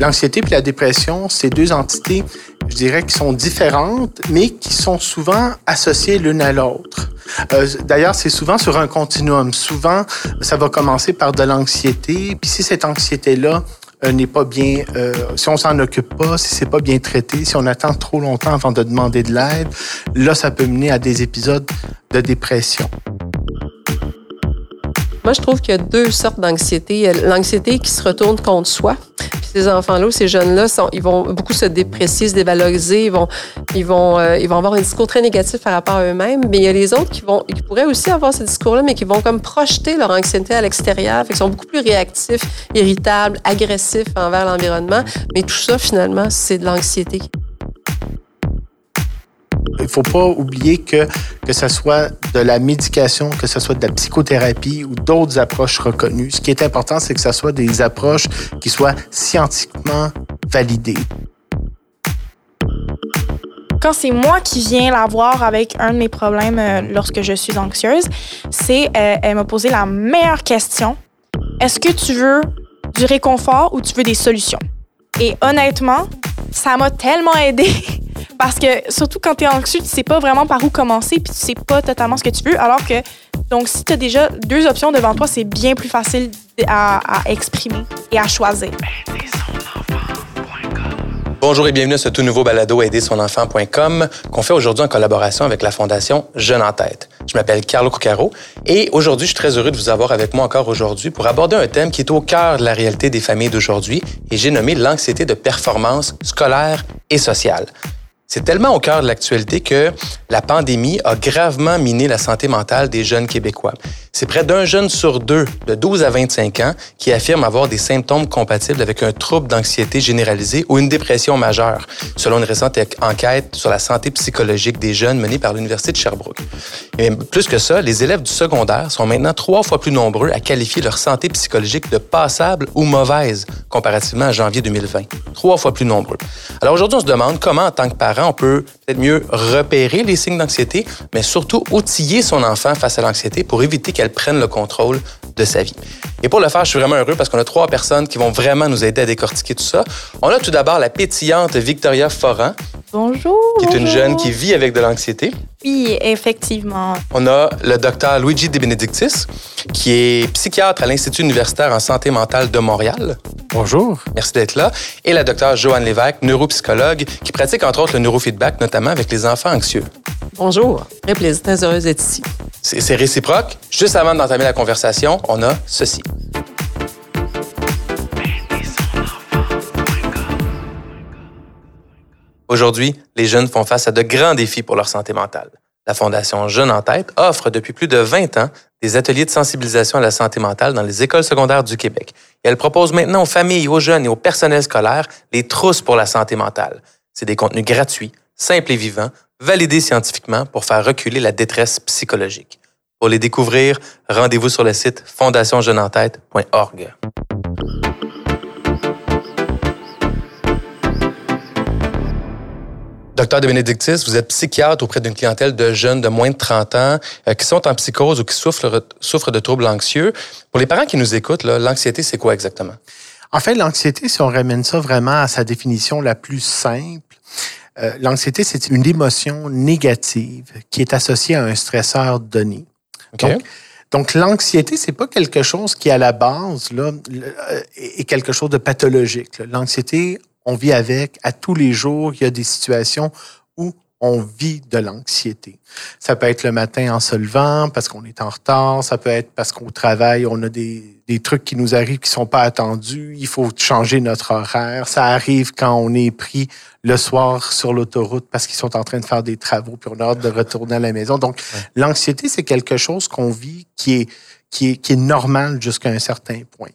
L'anxiété et la dépression, c'est deux entités, je dirais, qui sont différentes, mais qui sont souvent associées l'une à l'autre. Euh, D'ailleurs, c'est souvent sur un continuum. Souvent, ça va commencer par de l'anxiété, puis si cette anxiété-là euh, n'est pas bien, euh, si on s'en occupe pas, si c'est pas bien traité, si on attend trop longtemps avant de demander de l'aide, là, ça peut mener à des épisodes de dépression. Moi, je trouve qu'il y a deux sortes d'anxiété. L'anxiété qui se retourne contre soi. Puis ces enfants-là, ces jeunes-là, ils vont beaucoup se déprécier, se dévaloriser. Ils vont, ils vont, euh, ils vont avoir un discours très négatif par rapport à eux-mêmes. Mais il y a les autres qui vont, qui pourraient aussi avoir ce discours-là, mais qui vont comme projeter leur anxiété à l'extérieur. Ils sont beaucoup plus réactifs, irritables, agressifs envers l'environnement. Mais tout ça, finalement, c'est de l'anxiété. Il faut pas oublier que que ce soit de la médication, que ce soit de la psychothérapie ou d'autres approches reconnues. Ce qui est important, c'est que ce soit des approches qui soient scientifiquement validées. Quand c'est moi qui viens la voir avec un de mes problèmes euh, lorsque je suis anxieuse, c'est euh, elle m'a posé la meilleure question. Est-ce que tu veux du réconfort ou tu veux des solutions? Et honnêtement, ça m'a tellement aidé parce que surtout quand tu es anxieux, tu sais pas vraiment par où commencer puis tu sais pas totalement ce que tu veux. Alors que, donc, si tu as déjà deux options devant toi, c'est bien plus facile à, exprimer et à choisir. Bonjour et bienvenue à ce tout nouveau balado aidersonenfant.com qu'on fait aujourd'hui en collaboration avec la Fondation Jeune en tête. Je m'appelle Carlo Cucaro et aujourd'hui, je suis très heureux de vous avoir avec moi encore aujourd'hui pour aborder un thème qui est au cœur de la réalité des familles d'aujourd'hui et j'ai nommé l'anxiété de performance scolaire et sociale. C'est tellement au cœur de l'actualité que la pandémie a gravement miné la santé mentale des jeunes Québécois. C'est près d'un jeune sur deux de 12 à 25 ans qui affirme avoir des symptômes compatibles avec un trouble d'anxiété généralisée ou une dépression majeure, selon une récente enquête sur la santé psychologique des jeunes menée par l'Université de Sherbrooke. Et plus que ça, les élèves du secondaire sont maintenant trois fois plus nombreux à qualifier leur santé psychologique de passable ou mauvaise comparativement à janvier 2020. Trois fois plus nombreux. Alors aujourd'hui, on se demande comment, en tant que parent, on peut peut-être mieux repérer les signes d'anxiété, mais surtout outiller son enfant face à l'anxiété pour éviter qu'elle prenne le contrôle de sa vie. Et pour le faire, je suis vraiment heureux parce qu'on a trois personnes qui vont vraiment nous aider à décortiquer tout ça. On a tout d'abord la pétillante Victoria Foran. Bonjour. Qui est une jeune qui vit avec de l'anxiété. Oui, effectivement. On a le docteur Luigi De Benedictis, qui est psychiatre à l'Institut universitaire en santé mentale de Montréal. Bonjour. Merci d'être là. Et la docteure Joanne Lévesque, neuropsychologue, qui pratique entre autres le neurofeedback, notamment avec les enfants anxieux. Bonjour. Très plaisir, très heureuse d'être ici. C'est réciproque. Juste avant d'entamer la conversation, on a ceci. Aujourd'hui, les jeunes font face à de grands défis pour leur santé mentale. La Fondation Jeunes en tête offre depuis plus de 20 ans des ateliers de sensibilisation à la santé mentale dans les écoles secondaires du Québec. Et elle propose maintenant aux familles, aux jeunes et au personnel scolaire les trousses pour la santé mentale. C'est des contenus gratuits, simples et vivants, validés scientifiquement pour faire reculer la détresse psychologique. Pour les découvrir, rendez-vous sur le site fondationjeuneentête.org. Docteur de Bénédictis, vous êtes psychiatre auprès d'une clientèle de jeunes de moins de 30 ans euh, qui sont en psychose ou qui souffrent, souffrent de troubles anxieux. Pour les parents qui nous écoutent, l'anxiété, c'est quoi exactement? En fait, l'anxiété, si on ramène ça vraiment à sa définition la plus simple, euh, l'anxiété, c'est une émotion négative qui est associée à un stresseur donné. Donc, donc l'anxiété, c'est pas quelque chose qui, à la base, là, euh, est quelque chose de pathologique. L'anxiété, on vit avec à tous les jours. Il y a des situations on vit de l'anxiété. Ça peut être le matin en se levant parce qu'on est en retard. Ça peut être parce qu'au travail, on a des, des trucs qui nous arrivent qui sont pas attendus. Il faut changer notre horaire. Ça arrive quand on est pris le soir sur l'autoroute parce qu'ils sont en train de faire des travaux puis on a hâte de retourner à la maison. Donc, l'anxiété, c'est quelque chose qu'on vit qui est, qui est, qui est normal jusqu'à un certain point.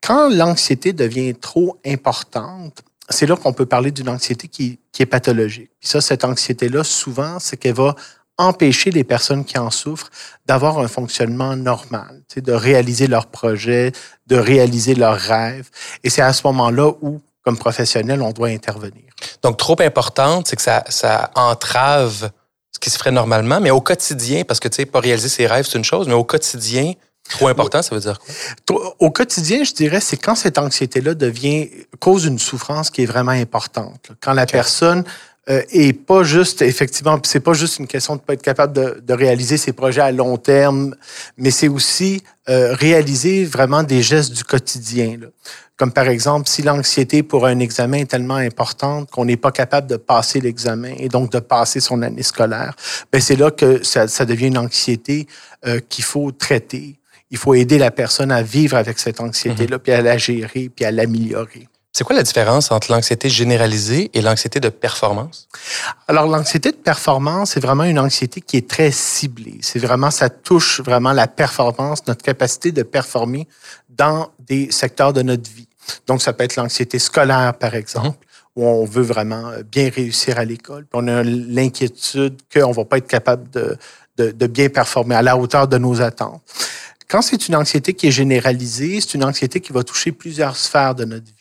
Quand l'anxiété devient trop importante, c'est là qu'on peut parler d'une anxiété qui, qui, est pathologique. Puis ça, cette anxiété-là, souvent, c'est qu'elle va empêcher les personnes qui en souffrent d'avoir un fonctionnement normal, de réaliser leurs projets, de réaliser leurs rêves. Et c'est à ce moment-là où, comme professionnel, on doit intervenir. Donc, trop importante, c'est que ça, ça entrave ce qui se ferait normalement, mais au quotidien, parce que, tu sais, pas réaliser ses rêves, c'est une chose, mais au quotidien, Trop important, ça veut dire quoi? Au quotidien, je dirais, c'est quand cette anxiété-là devient, cause une souffrance qui est vraiment importante. Quand la personne euh, et pas juste, effectivement, c'est pas juste une question de pas être capable de, de réaliser ses projets à long terme, mais c'est aussi euh, réaliser vraiment des gestes du quotidien. Là. Comme par exemple, si l'anxiété pour un examen est tellement importante qu'on n'est pas capable de passer l'examen et donc de passer son année scolaire, ben c'est là que ça, ça, devient une anxiété euh, qu'il faut traiter. Il faut aider la personne à vivre avec cette anxiété-là, mm-hmm. puis à la gérer, puis à l'améliorer. C'est quoi la différence entre l'anxiété généralisée et l'anxiété de performance? Alors, l'anxiété de performance, c'est vraiment une anxiété qui est très ciblée. C'est vraiment, ça touche vraiment la performance, notre capacité de performer dans des secteurs de notre vie. Donc, ça peut être l'anxiété scolaire, par exemple, où on veut vraiment bien réussir à l'école. Puis on a l'inquiétude qu'on ne va pas être capable de, de, de bien performer à la hauteur de nos attentes. Quand c'est une anxiété qui est généralisée, c'est une anxiété qui va toucher plusieurs sphères de notre vie.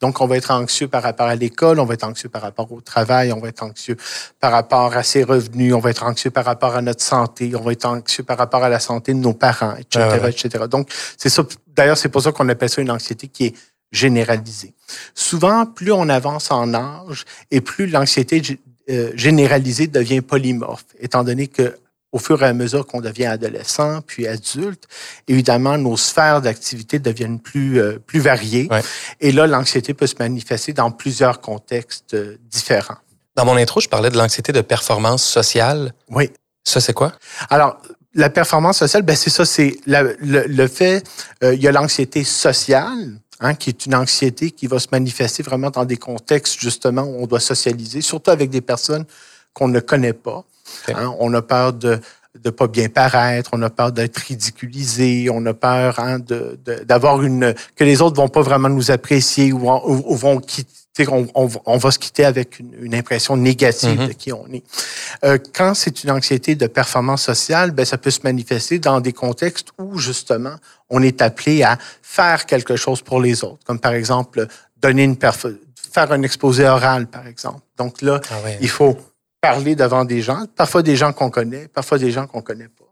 Donc, on va être anxieux par rapport à l'école, on va être anxieux par rapport au travail, on va être anxieux par rapport à ses revenus, on va être anxieux par rapport à notre santé, on va être anxieux par rapport à la santé de nos parents, etc., ah etc. Donc, c'est ça. D'ailleurs, c'est pour ça qu'on appelle ça une anxiété qui est généralisée. Souvent, plus on avance en âge et plus l'anxiété euh, généralisée devient polymorphe, étant donné que au fur et à mesure qu'on devient adolescent, puis adulte, évidemment, nos sphères d'activité deviennent plus, euh, plus variées. Et là, l'anxiété peut se manifester dans plusieurs contextes euh, différents. Dans mon intro, je parlais de l'anxiété de performance sociale. Oui. Ça, c'est quoi? Alors, la performance sociale, ben c'est ça, c'est le, le, fait, euh, il y a l'anxiété sociale, hein, qui est une anxiété qui va se manifester vraiment dans des contextes, justement, où on doit socialiser, surtout avec des personnes qu'on ne connaît pas. Hein, on a peur de de pas bien paraître, on a peur d'être ridiculisé, on a peur hein, de, d'avoir une que les autres vont pas vraiment nous apprécier ou, vont quitter, on, on, va se quitter avec une, impression négative mm-hmm. de qui on est. Euh, quand c'est une anxiété de performance sociale, ben ça peut se manifester dans des contextes où justement on est appelé à faire quelque chose pour les autres, comme par exemple donner une faire un exposé oral par exemple. Donc là, ah il faut parler devant des gens, parfois des gens qu'on connaît, parfois des gens qu'on connaît pas.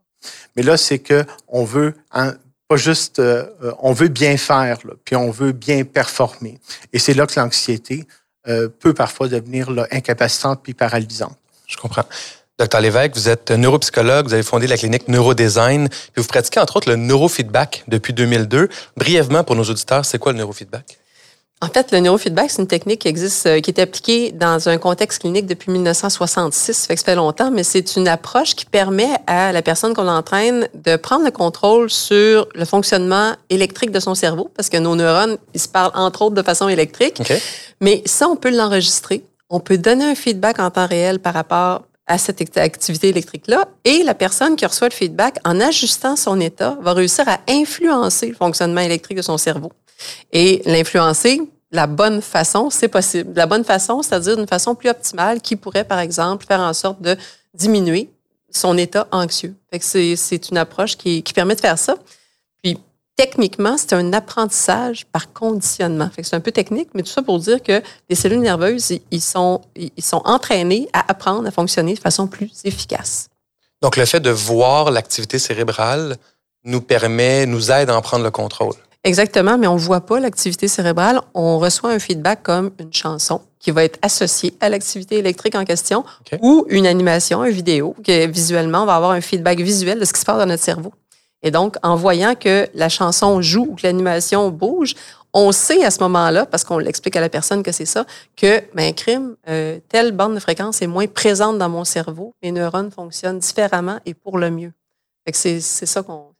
Mais là, c'est que on veut hein, pas juste, euh, on veut bien faire, puis on veut bien performer. Et c'est là que l'anxiété euh, peut parfois devenir incapacitante puis paralysante. Je comprends. Docteur Lévesque, vous êtes neuropsychologue, vous avez fondé la clinique Neurodesign, puis vous pratiquez entre autres le neurofeedback depuis 2002. Brièvement, pour nos auditeurs, c'est quoi le neurofeedback? En fait, le neurofeedback, c'est une technique qui existe, euh, qui est appliquée dans un contexte clinique depuis 1966. Ça fait que ça fait longtemps, mais c'est une approche qui permet à la personne qu'on entraîne de prendre le contrôle sur le fonctionnement électrique de son cerveau, parce que nos neurones, ils se parlent entre autres de façon électrique. Mais ça, on peut l'enregistrer. On peut donner un feedback en temps réel par rapport à cette activité électrique-là. Et la personne qui reçoit le feedback, en ajustant son état, va réussir à influencer le fonctionnement électrique de son cerveau. Et l'influencer, la bonne façon, c'est possible. La bonne façon, c'est-à-dire d'une façon plus optimale qui pourrait, par exemple, faire en sorte de diminuer son état anxieux. C'est une approche qui, qui, permet de faire ça. Puis, techniquement, c'est un apprentissage par conditionnement. C'est un peu technique, mais tout ça pour dire que les cellules nerveuses, ils sont, ils sont entraînées à apprendre à fonctionner de façon plus efficace. Donc, le fait de voir l'activité cérébrale nous permet, nous aide à en prendre le contrôle. Exactement, mais on ne voit pas l'activité cérébrale. On reçoit un feedback comme une chanson qui va être associée à l'activité électrique en question ou une animation, une vidéo, que visuellement, on va avoir un feedback visuel de ce qui se passe dans notre cerveau. Et donc, en voyant que la chanson joue ou que l'animation bouge, on sait à ce moment-là, parce qu'on l'explique à la personne que c'est ça, que, ben, crime, euh, telle bande de fréquence est moins présente dans mon cerveau, mes neurones fonctionnent différemment et pour le mieux. c'est ça qu'on.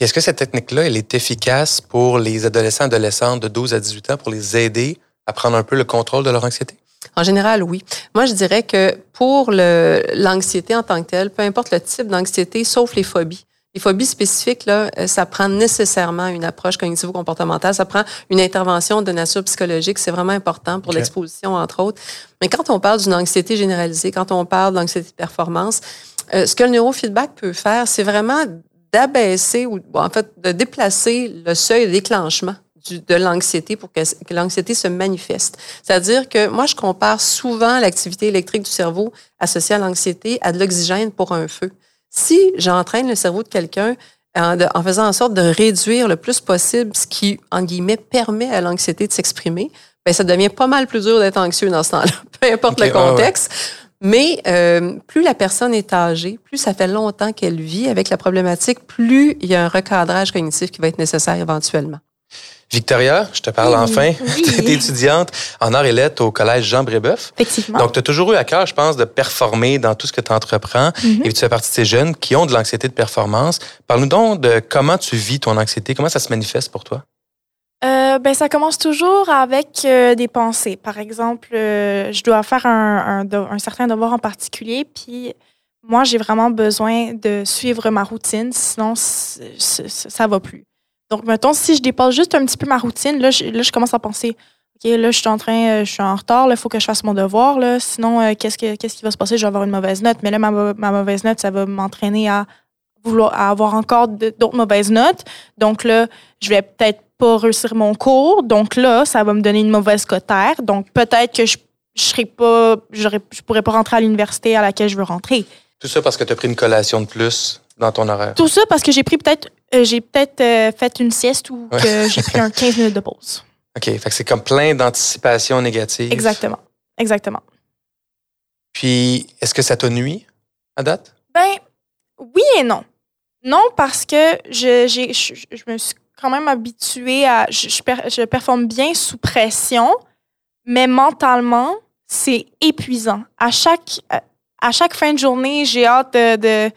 Est-ce que cette technique-là, elle est efficace pour les adolescents, adolescentes de 12 à 18 ans pour les aider à prendre un peu le contrôle de leur anxiété? En général, oui. Moi, je dirais que pour l'anxiété en tant que telle, peu importe le type d'anxiété, sauf les phobies. Les phobies spécifiques, là, euh, ça prend nécessairement une approche cognitivo-comportementale. Ça prend une intervention de nature psychologique. C'est vraiment important pour l'exposition, entre autres. Mais quand on parle d'une anxiété généralisée, quand on parle d'anxiété de performance, euh, ce que le neurofeedback peut faire, c'est vraiment d'abaisser ou en fait de déplacer le seuil de déclenchement de l'anxiété pour que, l'anxiété se manifeste. C'est-à-dire que moi, je compare souvent l'activité électrique du cerveau associée à l'anxiété à de l'oxygène pour un feu. Si j'entraîne le cerveau de quelqu'un en, de- en faisant en sorte de réduire le plus possible ce qui, en guillemets, permet à l'anxiété de s'exprimer, ben, ça devient pas mal plus dur d'être anxieux dans ce temps-là, peu importe le ouais, ouais. Mais euh, plus la personne est âgée, plus ça fait longtemps qu'elle vit avec la problématique, plus il y a un recadrage cognitif qui va être nécessaire éventuellement. Victoria, je te parle Oui, enfin. oui. Tu es étudiante en arts et lettres au collège Jean Brébeuf. Effectivement. Donc, tu as toujours eu à cœur, je pense, de performer dans tout ce que tu entreprends. Mhm. Et tu fais partie de ces jeunes qui ont de l'anxiété de performance. Parle-nous donc de comment tu vis ton anxiété, comment ça se manifeste pour toi? Euh, ben, ça commence toujours avec euh, des pensées. Par exemple, euh, je dois faire un, certain devoir en particulier, puis moi, j'ai vraiment besoin de suivre ma routine, sinon ça va plus. Donc, mettons, si je dépasse juste un petit peu ma routine, là, je, là, je commence à penser, OK, là, je suis en train, je suis en retard, il faut que je fasse mon devoir, là, sinon, qu'est-ce, que, qu'est-ce qui va se passer? Je vais avoir une mauvaise note, mais là, ma, ma mauvaise note, ça va m'entraîner à vouloir à avoir encore d'autres mauvaises notes. Donc là, je vais peut-être pas réussir mon cours. Donc là, ça va me donner une mauvaise cotère. Donc peut-être que je je serai pas je pourrais pas rentrer à l'université à laquelle je veux rentrer. Tout ça parce que tu as pris une collation de plus dans ton horaire. Tout ça parce que j'ai pris peut-être euh, j'ai peut-être euh, fait une sieste ou Ouais. que j'ai pris un 15 minutes de pause. OK. Fait que c'est comme plein d'anticipations négatives. Exactement. Exactement. Puis, est-ce que ça t'a nuit à date? Ben oui et non. Non parce que je j'ai je, je- je me suis quand même habituée à je, je per- je performe bien sous pression, mais mentalement, c'est épuisant. À chaque à- chaque fin de journée, j'ai hâte de, de-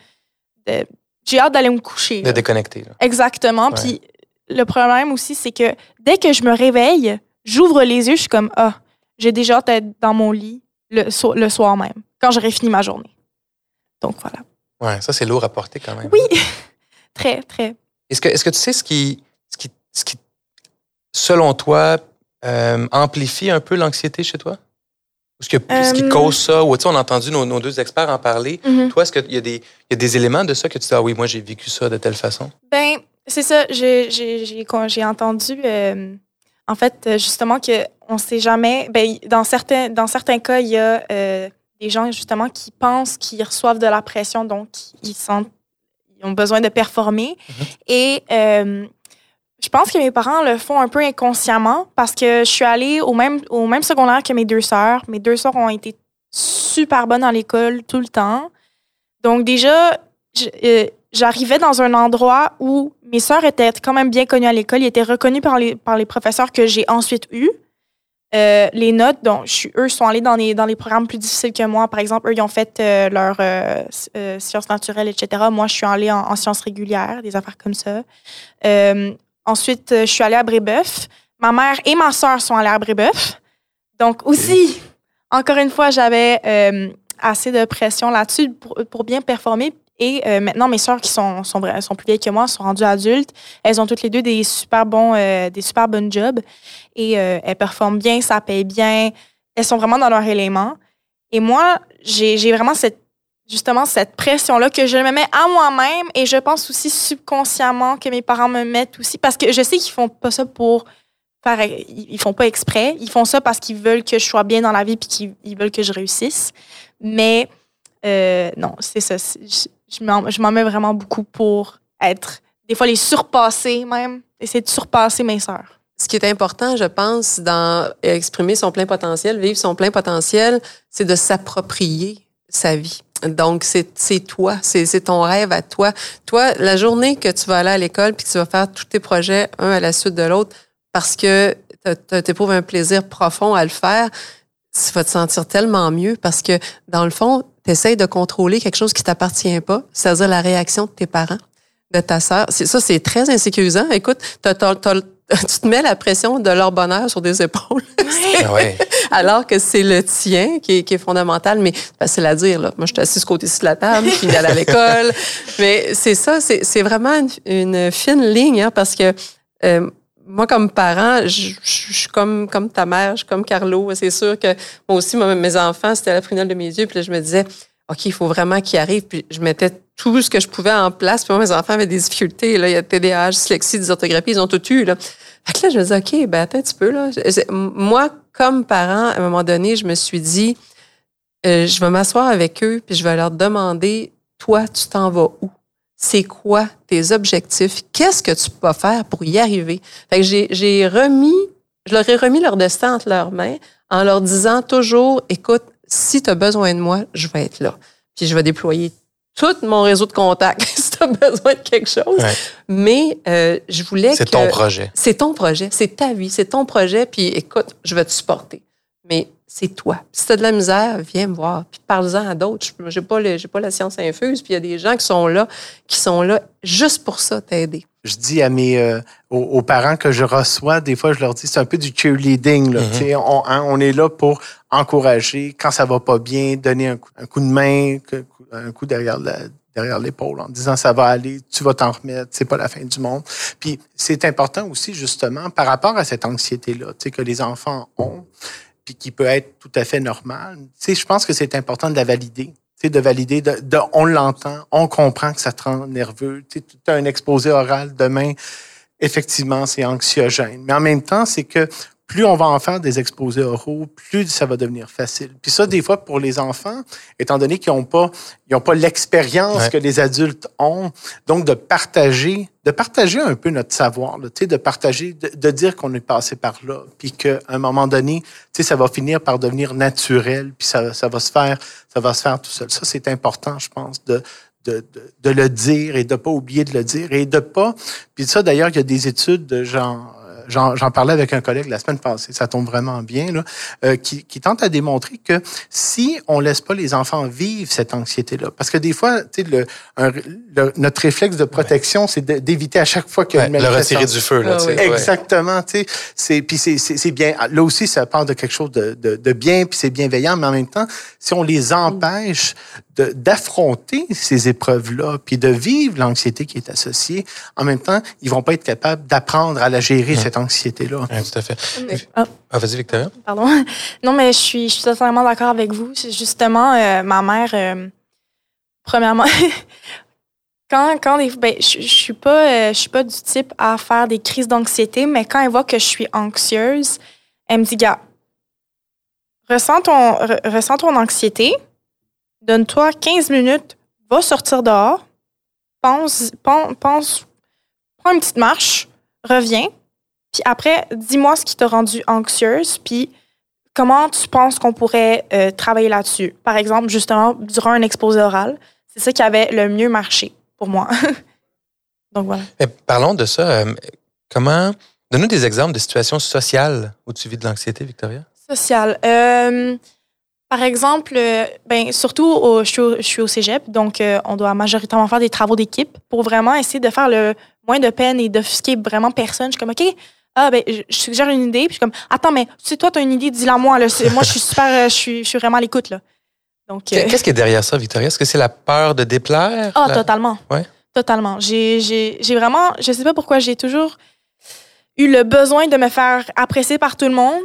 de- j'ai hâte d'aller me coucher. De là. déconnecter. là. Exactement. Puis le problème aussi, c'est que dès que je me réveille, j'ouvre les yeux, je suis comme ah, j'ai déjà hâte d'être dans mon lit le, so- le soir même, quand j'aurai fini ma journée. Donc voilà. Ouais, ça, c'est lourd à porter quand même. Oui, très, très. Est-ce que, est-ce que tu sais ce qui, ce qui, ce qui selon toi, euh, amplifie un peu l'anxiété chez toi? Ou ce, que, ce qui Euh, cause ça? Ou, tu sais, on a entendu nos, nos deux experts en parler. Mhm. Toi, est-ce qu'il y, a des- y a des éléments de ça que tu dis, ah oui, moi, j'ai vécu ça de telle façon? Ben, c'est ça. J'ai, entendu, euh, en fait, justement, qu'on ne sait jamais. Ben, dans, certains, dans certains cas, il y a euh, des gens, justement, qui pensent qu'ils reçoivent de la pression, donc ils, sentent, ils ont besoin de performer. Et euh, je pense que mes parents le font un peu inconsciemment parce que je suis allée au même, au même secondaire que mes deux sœurs. Mes deux sœurs ont été super bonnes à l'école tout le temps. Donc, déjà, euh, j'arrivais dans un endroit où mes sœurs étaient quand même bien connues à l'école. Ils étaient reconnus par les, par les professeurs que j'ai ensuite eus. Euh, les notes, donc, je eux sont allés dans les, dans les programmes plus difficiles que moi. Par exemple, eux, ils ont fait euh, leur euh, euh, sciences naturelles, etc. Moi, je suis allée en, en sciences régulières, des affaires comme ça. Ensuite, euh, je suis allée à Brébeuf. Ma mère et ma sœur sont allées à Brébeuf. Donc, aussi, encore une fois, j'avais euh, assez de pression là-dessus pour, pour bien performer. Et euh, maintenant, mes sœurs qui sont, sont, sont plus vieilles que moi sont rendues adultes. Elles ont toutes les deux des super bons, euh, des super bonnes jobs. Et elles performent bien, ça paye bien. Elles sont vraiment dans leur élément. Et moi, j'ai j'ai vraiment cette, justement cette pression-là que je me mets à moi-même. Et je pense aussi subconsciemment que mes parents me mettent aussi. Parce que je sais qu'ils font pas ça pour faire. Ils font pas exprès. Ils font ça parce qu'ils veulent que je sois bien dans la vie puis qu'ils ils veulent que je réussisse. Mais euh, non, c'est ça. Je, je m'en mets vraiment beaucoup pour être, des fois, les surpasser même. Essayer de surpasser mes sœurs. Ce qui est important, je pense, dans exprimer son plein potentiel, vivre son plein potentiel, c'est de s'approprier sa vie. Donc, c'est c'est toi, c'est c'est ton rêve à toi. Toi, la journée que tu vas aller à l'école puis que tu vas faire tous tes projets un à la suite de l'autre parce que tu éprouves un plaisir profond à le faire, tu vas te sentir tellement mieux parce que, dans le fond, tu essaies de contrôler quelque chose qui t'appartient pas, c'est-à-dire la réaction de tes parents, de ta sœur. C'est- Ça, c'est très insécurisant. Écoute, t'as- t'as- t'as- tu te mets la pression de leur bonheur sur des épaules, ouais. alors que c'est le tien qui est, qui est fondamental. Mais c'est facile à dire. Là. Moi, je suis assise ce côté-ci de la table, puis d'aller à l'école. Mais c'est ça, c'est vraiment une, une fine ligne, hein, parce que euh, moi, comme parent, je, je- je suis comme, comme ta mère, je suis comme Carlo. C'est sûr que moi aussi, moi, mes enfants, c'était la prunelle de mes yeux. Puis là, je me disais, OK, il faut vraiment qu'ils arrivent. Puis je mettais tout ce que je pouvais en place. Puis moi, mes enfants avaient des difficultés. Là. Il y a TDAH, dyslexie, dysorthographie, ils ont tout eu. Là. Fait que là, je me disais, OK, ben attends un petit peu. Là. Moi, comme parent, à un moment donné, je me suis dit, euh, je vais m'asseoir avec eux, puis je vais leur demander, toi, tu t'en vas où? c'est quoi tes objectifs? Qu'est-ce que tu peux faire pour y arriver? Fait que j'ai remis, je leur ai remis leur destin entre leurs mains en leur disant toujours, écoute, si tu as besoin de moi, je vais être là. Puis je vais déployer tout mon réseau de contacts tu as besoin de quelque chose. Mais euh, je voulais que... C'est ton projet. C'est ton projet, c'est ta vie, c'est ton projet. Puis écoute, je vais te supporter. Mais c'est toi. Si tu as de la misère, viens me voir. Puis parle-en à d'autres. Je n'ai pas, pas la science infuse. Puis il y a des gens qui sont là, qui sont là juste pour ça, t'aider. Je dis à mes euh, aux, parents que je reçois, des fois, je leur dis, c'est un peu du cheerleading. Là, mm-hmm. on, hein, on, est là pour encourager quand ça va pas bien, donner un coup, de main, un coup derrière derrière l'épaule en disant ça va aller, tu vas t'en remettre, c'est pas la fin du monde. Puis c'est important aussi justement par rapport à cette anxiété là, tu sais que les enfants ont puis qui peut être tout à fait normal. Tu sais, je pense que c'est important de la valider. Tu sais, de valider, de, on l'entend, on comprend que ça te rend nerveux. Tu sais, as un exposé oral demain, effectivement, c'est anxiogène. Mais en même temps, c'est que plus on va en faire des exposés oraux, plus ça va devenir facile. Puis ça, des fois, pour les enfants, étant donné qu'ils n'ont pas, ils ont pas l'expérience que les adultes ont, donc de partager, de partager un peu notre savoir, là, de partager, de, dire qu'on est passé par là, puis qu'à un moment donné, ça va finir par devenir naturel, puis ça, ça va se faire, ça va se faire tout seul. Ça, c'est important, je pense, de, de, de, le dire et de pas oublier de le dire et de pas. Puis ça, d'ailleurs, il y a des études de genre j'en parlais avec un collègue la semaine passée, ça tombe vraiment bien, là, euh, qui, qui, tente à démontrer que si on laisse pas les enfants vivre cette anxiété-là, parce que des fois, tu sais, le, notre réflexe de protection, c'est d'éviter à chaque fois a une Le retirer du feu, là. Ah, Exactement, tu sais. Puis c'est bien. Là aussi, ça part de quelque chose de, de, de bien, puis c'est bienveillant, mais en même temps, si on les empêche d'affronter ces épreuves-là, puis de vivre l'anxiété qui est associée. En même temps, ils vont pas être capables d'apprendre à la gérer, cette anxiété-là. tout à fait. Ah. ah, vas-y, Victoria. Pardon. Non, mais je suis, je suis totalement d'accord avec vous. Justement, euh, ma mère, euh, premièrement, quand, quand ben, je, je suis pas, euh, je suis pas du type à faire des crises d'anxiété, mais quand elle voit que je suis anxieuse, elle me dit, gars, ressens ton, ressens ton anxiété, Donne-toi 15 minutes, va sortir dehors, pense, pense, prends une petite marche, reviens, puis après, dis-moi ce qui t'a rendu anxieuse, puis comment tu penses qu'on pourrait euh, travailler là-dessus? Par exemple, justement, durant un exposé oral, c'est ça qui avait le mieux marché pour moi. Donc voilà. parlons de ça. Euh, comment. Donne-nous des exemples de situations sociales où tu vis de l'anxiété, Victoria. Sociale. Euh, par exemple, euh, ben, surtout, au, je, suis au, cégep, donc euh, on doit majoritairement faire des travaux d'équipe pour vraiment essayer de faire le moins de peine et d'offusquer vraiment personne. Je suis comme, OK, ah, ben, je, suggère une idée, puis je suis comme, attends, mais si toi, tu as une idée, dis-la moi. Là. Moi, je suis super, euh, je, suis, je suis vraiment à l'écoute. Là. Donc, Qu'est-ce qui est derrière ça, Victoria? Est-ce que c'est la peur de déplaire? Ah, totalement. Ouais. Totalement. J'ai vraiment, je sais pas pourquoi, j'ai toujours eu le besoin de me faire apprécier par tout le monde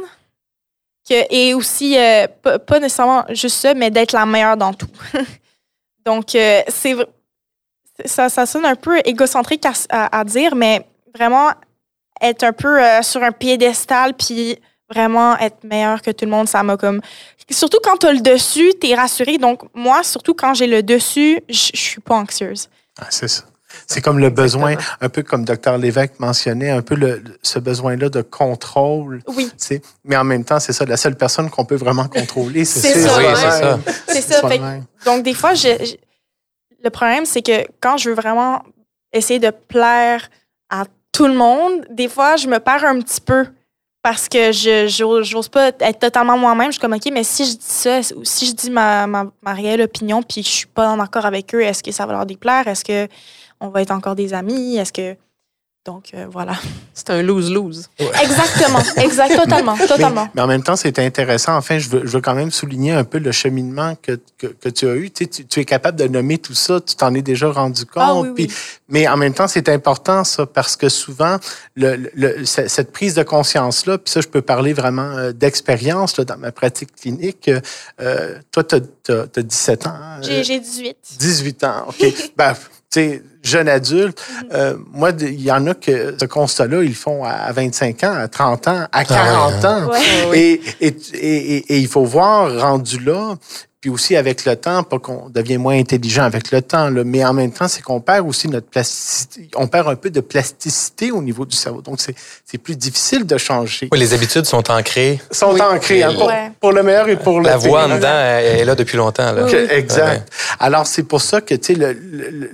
et aussi, euh, pas, nécessairement juste ça, mais d'être la meilleure dans tout. Donc, euh, c'est ça, ça sonne un peu égocentrique à, dire, mais vraiment être un peu euh, sur un piédestal, puis vraiment être meilleur que tout le monde, ça m'a comme... Surtout quand tu as le dessus, tu es rassuré. Donc, moi, surtout quand j'ai le dessus, je suis pas anxieuse. Ah, c'est ça. C'est comme le besoin, un peu comme Dr. Lévesque mentionnait, un peu le, ce besoin-là de contrôle. Oui. Mais en même temps, c'est ça, la seule personne qu'on peut vraiment contrôler, c'est ça. Oui, c'est ça. C'est ça. donc, des fois, le problème, c'est que quand je veux vraiment essayer de plaire à tout le monde, des fois, je me perds un petit peu parce que je n'ose pas être totalement moi-même. Je suis comme, OK, mais si je dis ça, si je dis ma, ma, ma réelle opinion, puis je suis pas en accord avec eux, est-ce que ça va leur déplaire? Est-ce que on va être encore des amis? Est-ce que. Donc, euh, voilà. C'est un lose-lose. Exactement, exact, totalement, totalement. Mais, en même temps, c'est intéressant. Enfin, je veux, je veux quand même souligner un peu le cheminement que, que, tu as eu. Tu, tu, es capable de nommer tout ça, tu t'en es déjà rendu ah compte. oui, Mais en même temps, c'est important, ça, parce que souvent, le, le, cette prise de conscience-là, puis ça, je peux parler vraiment euh, d'expérience dans ma pratique clinique. Euh, toi, tu as, 17 ans. Hein? J'ai 18. 18 ans, OK. ben, sais, jeune adulte. Euh, moi, il y en a que ce constat-là, ils font à 25 ans, à 30 ans, à 40 ah ans. Ah et, et, et, et, il faut voir, rendu là, puis aussi avec le temps, pas qu'on devient moins intelligent avec le temps, là, mais en même temps, c'est qu'on perd aussi notre plasticité, on perd un peu de plasticité au niveau du cerveau. Donc, c'est plus difficile de changer. Oui, les habitudes sont ancrées. Sont ancrées, hein, pour, le meilleur et pour le La voix en dedans est là depuis longtemps. Là. Exact. Alors, c'est pour ça que, tu sais, le,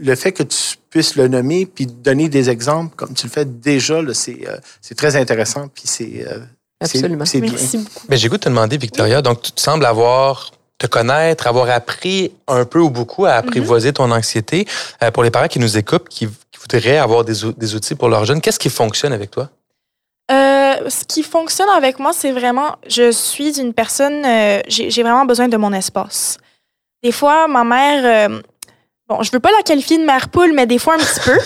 le, fait que tu puisses le nommer puis donner des exemples, comme tu le fais déjà, c'est euh, c'est très intéressant, puis c'est... Euh, Absolument. C'est bien. Merci beaucoup. Mais j'ai goût de te demander, Victoria, donc tu sembles avoir te connaître, avoir appris un peu ou beaucoup à apprivoiser ton anxiété. Euh, pour les parents qui nous écoutent, qui, voudraient avoir des, des, outils pour leurs jeunes, qu'est-ce qui fonctionne avec toi? Euh, ce qui fonctionne avec moi, c'est vraiment, je suis une personne, euh, j'ai vraiment besoin de mon espace. Des fois, ma mère, bon, je veux pas la qualifier de mère poule, mais des fois un petit peu.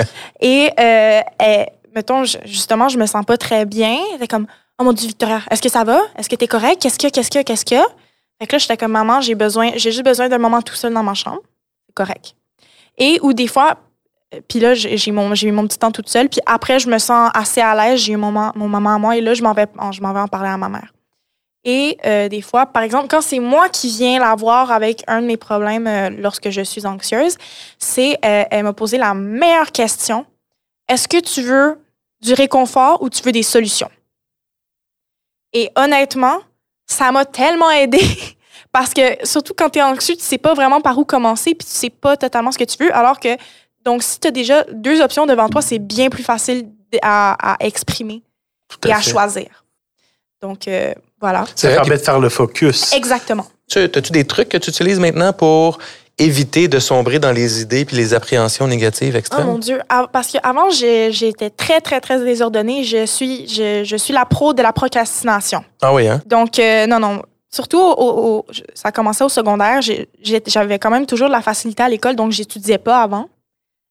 Et, elle, mettons, justement, je me sens pas très bien. Elle est comme, oh mon Dieu, Victoria, est-ce que ça va? Est-ce que tu es correct? Qu'est-ce a? Qu'est-ce a? Qu'est-ce a? Fait que là, j'étais comme maman, j'ai besoin, j'ai juste besoin d'un moment tout seul dans ma chambre. C'est correct. Et ou des fois, euh, puis là, j'ai mon, j'ai eu mon petit temps toute seule. Puis après, je me sens assez à l'aise. J'ai eu mon, mon maman à moi. Et là, je m'en vais, je m'en vais en parler à ma mère. Et euh, des fois, par exemple, quand c'est moi qui viens la voir avec un de mes problèmes euh, lorsque je suis anxieuse, c'est elle m'a posé la meilleure question. Est-ce que tu veux du réconfort ou tu veux des solutions? Et honnêtement, ça m'a tellement aidé parce que surtout quand tu es anxieux, tu sais pas vraiment par où commencer puis tu sais pas totalement ce que tu veux alors que donc si tu as déjà deux options devant toi, c'est bien plus facile à, exprimer et à choisir. Donc euh, voilà. Ça permet de faire le focus. Exactement. As-tu des trucs que tu utilises maintenant pour éviter de sombrer dans les idées puis les appréhensions négatives extrêmes? Oh mon Dieu. Parce qu'avant, j'étais très, très, très désordonnée. Je suis, je, je, suis la pro de la procrastination. Ah oui, hein? Donc, euh, non, non. Surtout, au, ça commençait au secondaire. J'avais quand même toujours de la facilité à l'école, donc j'étudiais pas avant.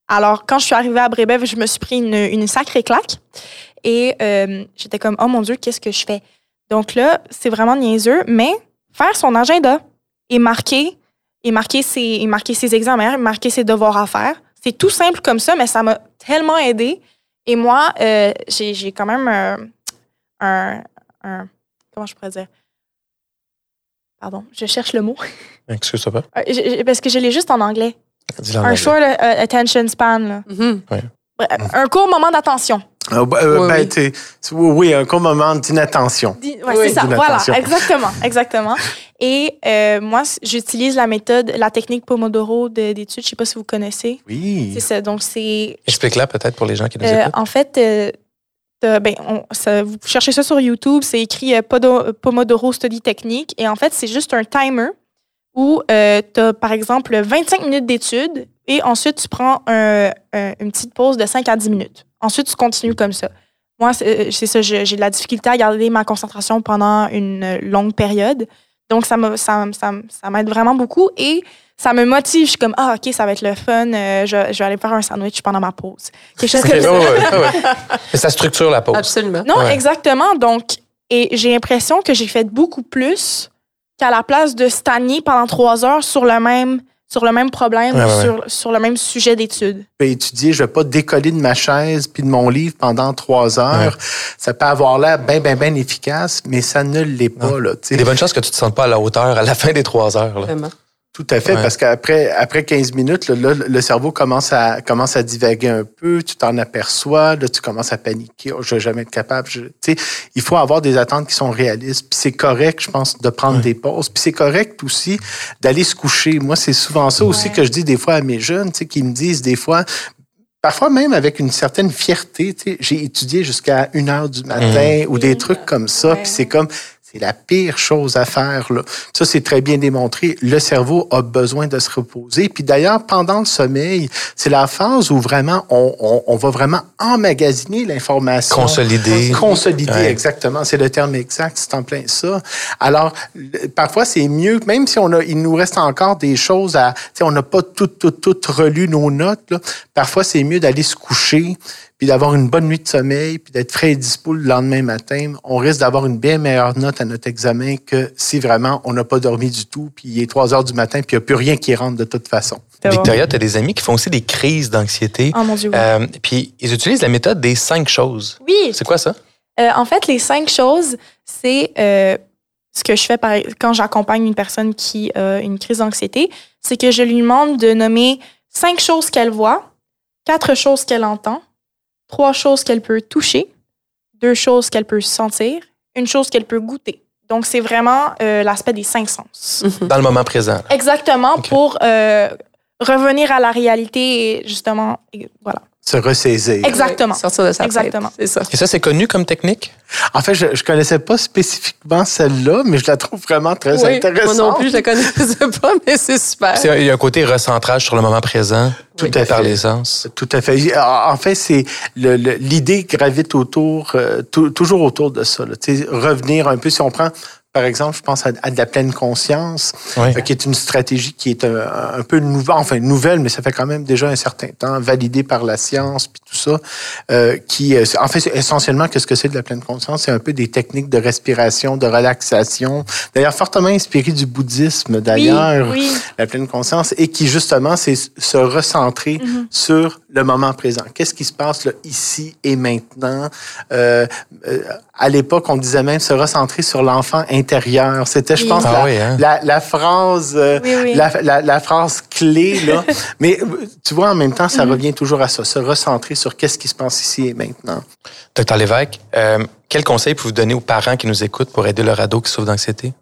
Alors, quand je suis arrivée à Brébeuf, je me suis pris une, une sacrée claque. Et euh, j'étais comme, oh mon Dieu, qu'est-ce que je fais? Donc là, c'est vraiment niaiseux, mais faire son agenda et marquer et marquer ses, marquer ses examens, marquer ses devoirs à faire. C'est tout simple comme ça, mais ça m'a tellement aidé. Et moi, euh, j'ai quand même un, un, Comment je pourrais dire? Pardon, je cherche le mot. Excuse-moi. Euh, parce que je l'ai juste en anglais. Un short euh, attention span. Là. Mm-hmm. Un court moment d'attention. Bah, euh, ben, oui, un court moment d'inattention. Oui, c'est ça. Voilà, exactement, exactement. Et euh, moi, j'utilise la méthode, la technique Pomodoro d'études. Je ne sais pas si vous connaissez. Oui. C'est ça. Donc, c'est. Explique-la peut-être pour les gens qui nous euh, écoutent. En fait, ben, vous cherchez ça sur YouTube. C'est écrit Pomodoro Study Technique. Et en fait, c'est juste un timer où tu as, par exemple, 25 minutes d'études et ensuite, tu prends une petite pause de 5 à 10 minutes. Ensuite, tu continues comme ça. Moi, c'est euh, ça, j'ai de la difficulté à garder ma concentration pendant une longue période. Donc, ça m'aide ça, ça, vraiment beaucoup et ça me motive. Je suis comme, ah, OK, ça va être le fun. Euh, je, je, vais aller faire un sandwich pendant ma pause. Quelque chose comme ça. Et ça structure la pause. Absolument. Non, exactement. Donc, et j'ai l'impression que j'ai fait beaucoup plus qu'à la place de stagner pendant trois heures sur le même sur le même problème, Sur, sur, le même sujet d'étude. Je vais étudier, je vais pas décoller de ma chaise puis de mon livre pendant trois heures. Ça peut avoir l'air bien, bien, bien efficace, mais ça ne l'est pas. Là, Il y a des bonnes chances que tu te sentes pas à la hauteur à la fin des trois heures. Là. Vraiment. Tout à fait, parce qu'après après 15 minutes, là, le cerveau commence à, commence à divaguer un peu, tu t'en aperçois, là, tu commences à paniquer, oh, je vais jamais être capable. Je, il faut avoir des attentes qui sont réalistes. Puis c'est correct, je pense, de prendre des pauses. Puis c'est correct aussi d'aller se coucher. Moi, c'est souvent ça aussi que je dis des fois à mes jeunes, qui me disent des fois, parfois même avec une certaine fierté, j'ai étudié jusqu'à une heure du matin mmh. ou des trucs comme ça. Puis c'est comme, c'est la pire chose à faire. Là. Ça, c'est très bien démontré. Le cerveau a besoin de se reposer. Puis d'ailleurs, pendant le sommeil, c'est la phase où vraiment on, on, on va vraiment emmagasiner l'information. Consolider. Consolider, exactement. C'est le terme exact. C'est en plein ça. Alors, parfois, c'est mieux, même si on a, il nous reste encore des choses à, tu sais, on n'a pas tout, tout, tout relu nos notes. Là. Parfois, c'est mieux d'aller se coucher puis d'avoir une bonne nuit de sommeil, puis d'être frais et dispo le lendemain matin, on risque d'avoir une bien meilleure note à notre examen que si vraiment on n'a pas dormi du tout, puis il est 3 heures du matin, puis il n'y a plus rien qui rentre de toute façon. Victoria, tu as des amis qui font aussi des crises d'anxiété. Oh mon Dieu. Euh, puis ils utilisent la méthode des cinq choses. Oui. C'est quoi ça? Euh, en fait, les cinq choses, c'est euh, ce que je fais par, quand j'accompagne une personne qui a une crise d'anxiété, c'est que je lui demande de nommer cinq choses qu'elle voit, quatre choses qu'elle entend, trois choses qu'elle peut toucher, deux choses qu'elle peut sentir, une chose qu'elle peut goûter. Donc, c'est vraiment euh, l'aspect des cinq sens. Dans le moment présent. Exactement, pour euh, revenir à la réalité et justement, et voilà. Se ressaisir. Exactement. Sortir de sa tête. Exactement. C'est ça. Et ça, c'est connu comme technique? En fait, je ne connaissais pas spécifiquement celle-là, mais je la trouve vraiment très Oui, intéressante. moi non plus, je la connaissais pas, mais c'est super. C'est- Il y a un côté recentrage sur le moment présent. Tout à Par fait. les sens. Tout à fait. En fait, c'est le- le- l'idée gravite autour, euh, tou- toujours autour de ça. là. Tu sais, revenir un peu, si on prend, par exemple, je pense à, à de la pleine conscience, Oui. euh, qui est une stratégie qui est un, un peu nouvelle, enfin nouvelle, mais ça fait quand même déjà un certain temps, validée par la science, puis tout ça, euh, qui, euh, en fait, essentiellement, qu'est-ce que c'est de la pleine conscience? C'est un peu des techniques de respiration, de relaxation, d'ailleurs fortement inspiré du bouddhisme, d'ailleurs Oui, oui. la pleine conscience et qui justement c'est se recentrer sur le moment présent. Qu'est-ce qui se passe là, ici et maintenant? Euh, euh, À l'époque, on disait même se recentrer sur l'enfant intérieur. C'était, je Oui. pense, Ah la, oui, hein? la, la phrase, euh, Oui, oui. La, la- la phrase clé là. Mais euh, tu vois, en même temps, ça revient toujours à ça, se recentrer sur qu'est-ce qui se passe ici et maintenant. Docteur Lévesque, euh, quel conseil pouvez-vous donner aux parents qui nous écoutent pour aider leur ado qui souffre d'anxiété?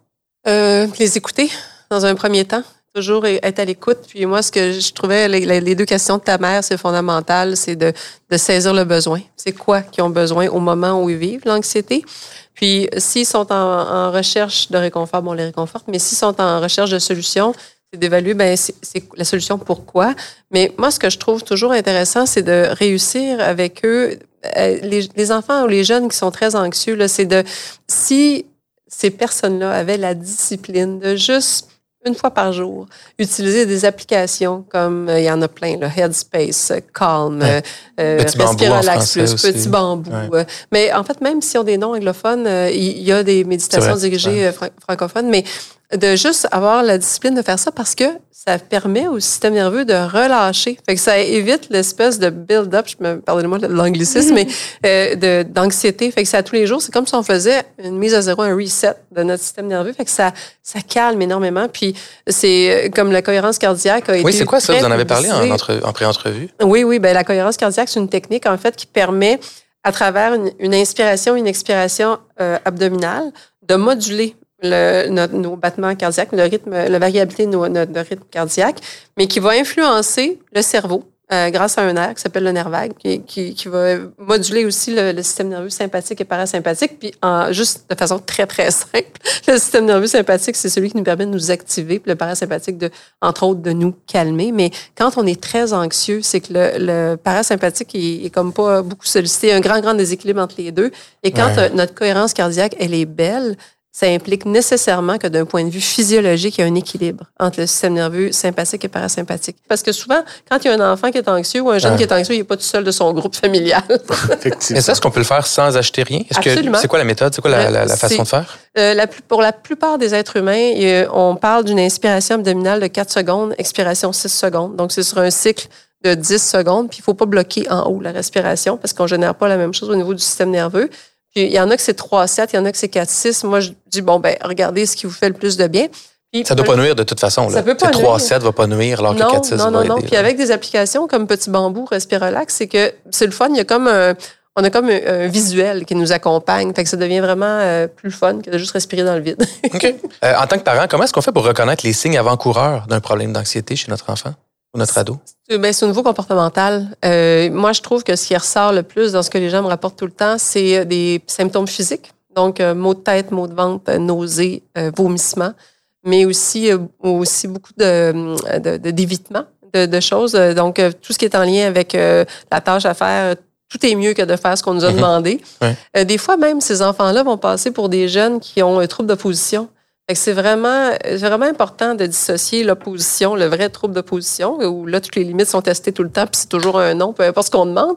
Euh, les écouter dans un premier temps. Toujours être à l'écoute. Puis moi, ce que je trouvais, les, deux questions de ta mère, c'est fondamental, c'est de, de saisir le besoin. C'est quoi qu'ils ont besoin au moment où ils vivent l'anxiété. Puis s'ils sont en, en recherche de réconfort, bon, on les réconforte, mais s'ils sont en recherche de solutions, c'est d'évaluer, ben c'est c'est la solution pourquoi. Mais moi, ce que je trouve toujours intéressant, c'est de réussir avec eux, euh, les, les enfants ou les jeunes qui sont très anxieux, là, c'est de, si ces personnes-là avaient la discipline de juste une fois par jour, utiliser des applications comme euh, il y en a plein, là, Headspace, euh, Calm, Ouais. euh, Respiralax Plus. Petit Bambou. Ouais. mais en fait, même si on des noms anglophones, il y, a des méditations dirigées fran- francophones, mais de juste avoir la discipline de faire ça parce que ça permet au système nerveux de relâcher. Fait que ça évite l'espèce de build-up, je me pardonnez-moi de l'anglicisme, mais euh, de- d'anxiété. Fait que à tous les jours, c'est comme si on faisait une mise à zéro, un reset de notre système nerveux. Fait que ça, ça calme énormément. Puis c'est euh, comme la cohérence cardiaque a été Oui, c'est quoi ça? Vous en avez parlé en, entre- en pré-entrevue? Oui, oui. Ben, la cohérence cardiaque, c'est une technique, en fait, qui permet, à travers une, une inspiration, une expiration euh, abdominale, de moduler le, notre- nos battements cardiaques, le rythme, la variabilité de nos- notre, rythme cardiaque, mais qui va influencer le cerveau. euh, grâce à un nerf qui s'appelle le nerf vague, qui, qui, qui va moduler aussi le, le système nerveux sympathique et parasympathique. Puis, en, juste de façon très, très simple, le système nerveux sympathique, c'est celui qui nous permet de nous activer, puis le parasympathique, de, entre autres, de nous calmer. Mais quand on est très anxieux, c'est que le, le parasympathique est, est comme pas beaucoup sollicité. Il un grand, grand déséquilibre entre les deux. Et quand Ouais. notre cohérence cardiaque, elle est belle, ça implique nécessairement que d'un point de vue physiologique, il y a un équilibre entre le système nerveux sympathique et parasympathique. Parce que souvent, quand il y a un enfant qui est anxieux ou un jeune qui est anxieux, il n'est pas tout seul de son groupe familial. Effectivement. Et ça, est-ce qu'on peut le faire sans acheter rien? Est-ce que Absolument. c'est quoi la méthode? C'est quoi la, la- la façon C'est- de faire? Euh, la pour la plupart des êtres humains, euh, on parle d'une inspiration abdominale de 4 secondes, expiration 6 secondes. Donc, c'est sur un cycle de 10 secondes. Puis, il faut pas bloquer en haut la respiration parce qu'on génère pas la même chose au niveau du système nerveux. Puis, il y en a que c'est 3-7, il y en a que c'est 4-6. Moi, je dis, bon, ben regardez ce qui vous fait le plus de bien. Puis, Ça doit pas nuire de toute façon. Ça peut pas C'est nuire. 3-7 va pas nuire alors que non, 4-6 non, va non, aider. non. là. Puis avec des applications comme Petit Bambou, Respirolax, c'est que c'est le fun. Il y a comme un, on a comme un, un visuel qui nous accompagne. Fait que ça devient vraiment euh, plus fun que de juste respirer dans le vide. OK. Euh, en tant que parent, comment est-ce qu'on fait pour reconnaître les signes avant-coureurs d'un problème d'anxiété chez notre enfant? Ou notre ado? Ben, c'est au niveau comportemental. Euh, moi, je trouve que ce qui ressort le plus dans ce que les gens me rapportent tout le temps, c'est euh, des symptômes physiques. Donc, euh, maux de tête, maux de ventre, euh, nausées, euh, vomissements, mais aussi, aussi beaucoup de, de, de- d'évitement de, de choses. Donc, tout ce qui est en lien avec la tâche à faire, tout est mieux que de faire ce qu'on nous a Mhm. demandé. Ouais. Des fois, même, ces enfants-là vont passer pour des jeunes qui ont un trouble d'opposition. Fait que c'est vraiment, c'est vraiment important de dissocier l'opposition, le vrai trouble d'opposition, où là, toutes les limites sont testées tout le temps, puis c'est toujours un non, peu importe ce qu'on demande,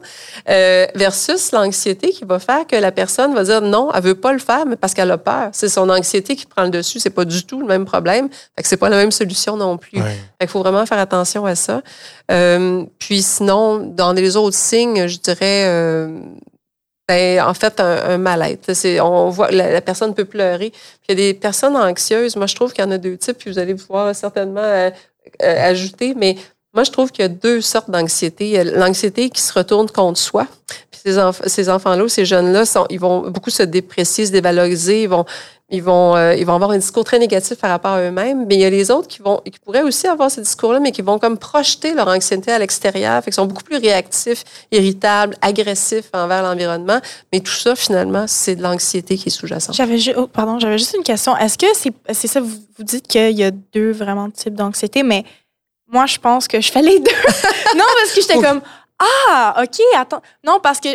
euh, versus l'anxiété qui va faire que la personne va dire non, elle veut pas le faire, mais parce qu'elle a peur. C'est son anxiété qui prend le dessus, c'est pas du tout le même problème. Fait que c'est pas la même solution non plus. Ouais. Fait qu'il faut vraiment faire attention à ça. Euh, puis sinon, dans les autres signes, je dirais euh, Ben, en fait, un, mal-être. On voit la, personne peut pleurer. il y a des personnes anxieuses. Moi, je trouve qu'il y en a deux types, puis vous allez pouvoir certainement euh, euh, ajouter, mais moi, je trouve qu'il y a deux sortes d'anxiété. L'anxiété qui se retourne contre soi. Puis ces, enfants-là, ces jeunes-là, ils vont beaucoup se déprécier, se dévaloriser. Ils vont, ils vont, euh, ils vont avoir un discours très négatif par rapport à eux-mêmes. Mais il y a les autres qui vont, qui pourraient aussi avoir ce discours-là, mais qui vont comme projeter leur anxiété à l'extérieur. Fait qu'ils sont beaucoup plus réactifs, irritables, agressifs envers l'environnement. Mais tout ça, finalement, c'est de l'anxiété qui est sous-jacente. J'avais, oh, pardon, j'avais juste une question. Est-ce que c'est, c'est ça, vous dites qu'il y a deux vraiment types d'anxiété, mais moi, je pense que je fais les deux. non, parce que j'étais comme, ah, OK, attends. Non, parce que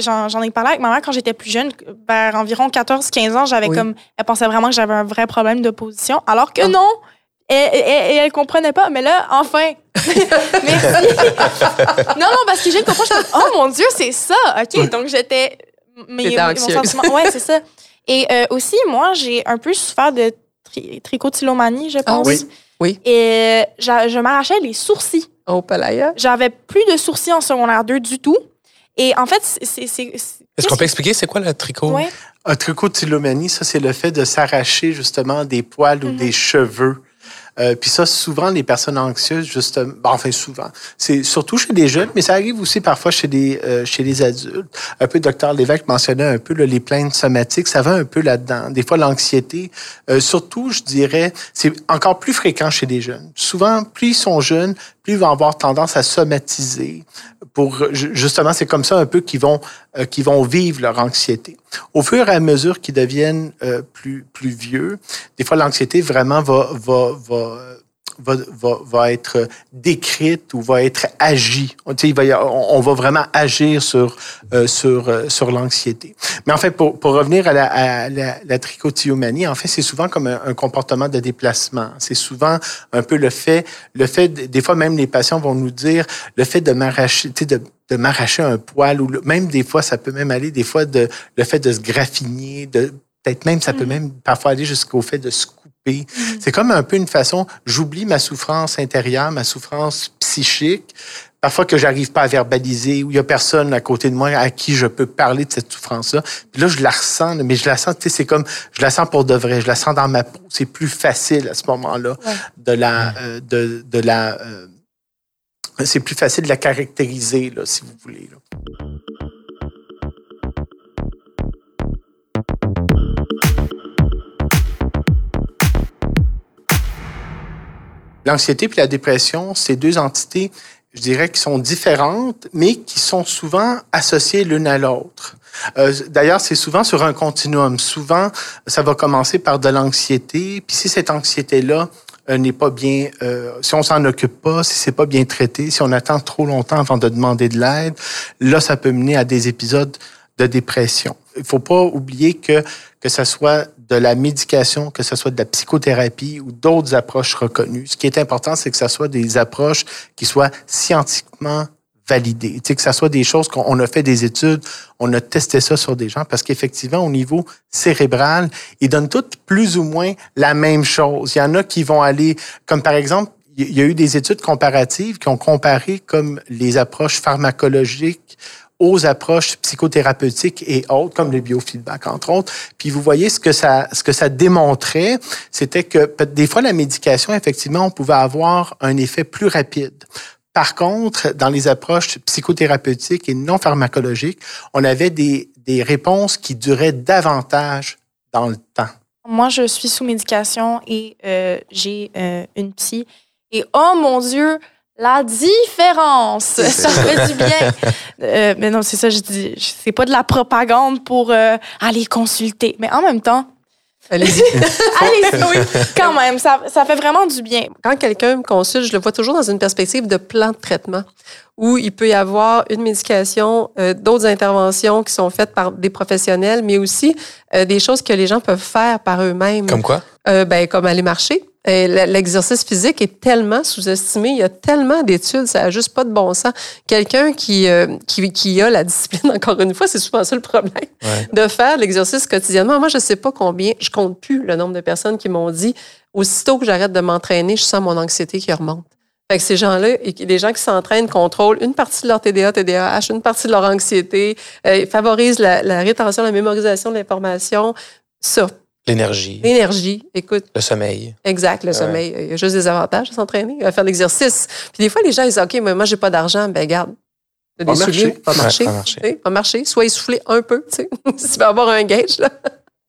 j'en ai parlé avec ma mère quand j'étais plus jeune, vers environ 14-15 ans, j'avais comme. Elle pensait vraiment que j'avais un vrai problème d'opposition, alors que ah. non! Et, et, elle comprenait pas. Mais là, enfin, merci. non, non, parce que j'ai compris, je oh mon Dieu, c'est ça. OK, donc j'étais. Mais mon sentiment. Ouais, c'est ça. Et euh, aussi, moi, j'ai un peu souffert de tri tricotylomanie, je ah pense. oui. oui. Et je m'arrachais les sourcils. Au Palaya. J'avais plus de sourcils en secondaire 2 du tout. Et en fait, c'est. Est-ce qu'on peut expliquer c'est quoi le tricot? Ouais. Un tricotylomanie, ça, c'est le fait de s'arracher justement des poils ou mm-hmm. des cheveux euh, puis ça, souvent, les personnes anxieuses, justement, ben, enfin souvent, c'est surtout chez les jeunes, mais ça arrive aussi parfois chez les, euh, chez les adultes. Un peu, docteur Lévesque mentionnait un peu les plaintes somatiques, ça va un peu là-dedans. Des fois, l'anxiété, euh, surtout, je dirais, c'est encore plus fréquent chez les jeunes. Souvent, plus ils sont jeunes, plus ils vont avoir tendance à somatiser. Pour justement, c'est comme ça un peu qu'ils vont euh, qu'ils vont vivre leur anxiété. Au fur et à mesure qu'ils deviennent euh, plus plus vieux, des fois l'anxiété vraiment va va va va, va, va, être décrite ou va être agie. On, va, on, va vraiment agir sur, euh, sur, euh, sur l'anxiété. Mais en fait, pour, pour revenir à la, à la, la trichotillomanie, en fait, c'est souvent comme un, comportement de déplacement. C'est souvent un peu le fait, le fait, des fois même les patients vont nous dire le fait de m'arracher, de, de m'arracher un poil ou même des fois, ça peut même aller des fois de le fait de se graffiner, de peut-être même, ça peut mm. même parfois aller jusqu'au fait de se Mm. C'est comme un peu une façon, j'oublie ma souffrance intérieure, ma souffrance psychique, parfois que j'arrive pas à verbaliser, où il y a personne à côté de moi à qui je peux parler de cette souffrance-là. Puis là, je la ressens, mais je la sens, tu sais, c'est comme, je la sens pour de vrai, je la sens dans ma peau. C'est plus facile à ce moment-là de la, euh, de, de la, euh, c'est plus facile de la caractériser, là, si vous voulez. Là. L'anxiété puis la dépression, c'est deux entités, je dirais, qui sont différentes, mais qui sont souvent associées l'une à l'autre. Euh, D'ailleurs, c'est souvent sur un continuum. Souvent, ça va commencer par de l'anxiété, puis si cette anxiété-là euh, n'est pas bien, euh, si on s'en occupe pas, si c'est pas bien traité, si on attend trop longtemps avant de demander de l'aide, là, ça peut mener à des épisodes de dépression. Il faut pas oublier que que ce soit de la médication, que ce soit de la psychothérapie ou d'autres approches reconnues. Ce qui est important, c'est que ce soit des approches qui soient scientifiquement validées. Tu sais, que ce soit des choses qu'on a fait des études, on a testé ça sur des gens, parce qu'effectivement, au niveau cérébral, ils donnent toutes plus ou moins la même chose. Il y en a qui vont aller, comme par exemple, il y a eu des études comparatives qui ont comparé comme les approches pharmacologiques aux approches psychothérapeutiques et autres, comme le biofeedback, entre autres. Puis vous voyez ce que ça, ce que ça démontrait, c'était que des fois, la médication, effectivement, on pouvait avoir un effet plus rapide. Par contre, dans les approches psychothérapeutiques et non pharmacologiques, on avait des, des réponses qui duraient davantage dans le temps. Moi, je suis sous médication et euh, j'ai euh, une psy. Et oh mon Dieu, la différence. Ça fait du bien. Euh, mais non, c'est ça, je dis. C'est pas de la propagande pour euh, aller consulter. Mais en même temps. Allez-y. Allez-y, oui. Quand même, ça, ça fait vraiment du bien. Quand quelqu'un me consulte, je le vois toujours dans une perspective de plan de traitement où il peut y avoir une médication, euh, d'autres interventions qui sont faites par des professionnels, mais aussi des choses que les gens peuvent faire par eux-mêmes. Comme quoi? ben, comme aller marcher L'exercice physique est tellement sous-estimé. Il y a tellement d'études, ça n'a juste pas de bon sens. Quelqu'un qui, euh, qui, qui, a la discipline, encore une fois, c'est souvent ça le problème, de faire l'exercice quotidiennement. Moi, je ne sais pas combien, je compte plus le nombre de personnes qui m'ont dit, aussitôt que j'arrête de m'entraîner, je sens mon anxiété qui remonte. Fait que ces gens-là, les gens qui s'entraînent contrôlent une partie de leur TDA, TDAH, une partie de leur anxiété, euh, favorisent la, la, rétention, la mémorisation de l'information. Ça. L'énergie. L'énergie, écoute. Le sommeil. Exact, le sommeil. Il y a juste des avantages à s'entraîner, à faire l'exercice. Puis des fois, les gens, ils disent, OK, mais moi, j'ai pas d'argent. Ben, garde, des pas souliers, pas marcher. pas marcher. Pas marcher. Soit essoufflé un peu, tu sais, si tu veux avoir un gauge. Là.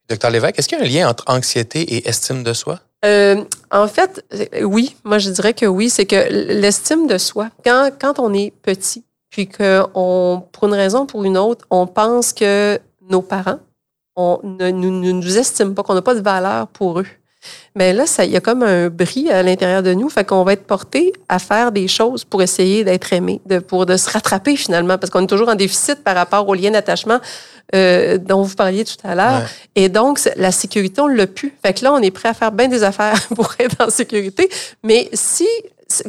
Docteur Lévesque, est-ce qu'il y a un lien entre anxiété et estime de soi? Euh, en fait, oui. Moi, je dirais que oui. C'est que l'estime de soi, quand, quand on est petit, puis qu'on, pour une raison ou pour une autre, on pense que nos parents on ne, nous estiment pas, qu'on n'a pas de valeur pour eux. Mais là, il y a comme un bris à l'intérieur de nous, fait qu'on va être porté à faire des choses pour essayer d'être aimé, de, pour de se rattraper finalement, parce qu'on est toujours en déficit par rapport au lien d'attachement euh, dont vous parliez tout à l'heure. Et donc, la sécurité, on l'a plus. Fait que là, on est prêt à faire bien des affaires pour être en sécurité. Mais si,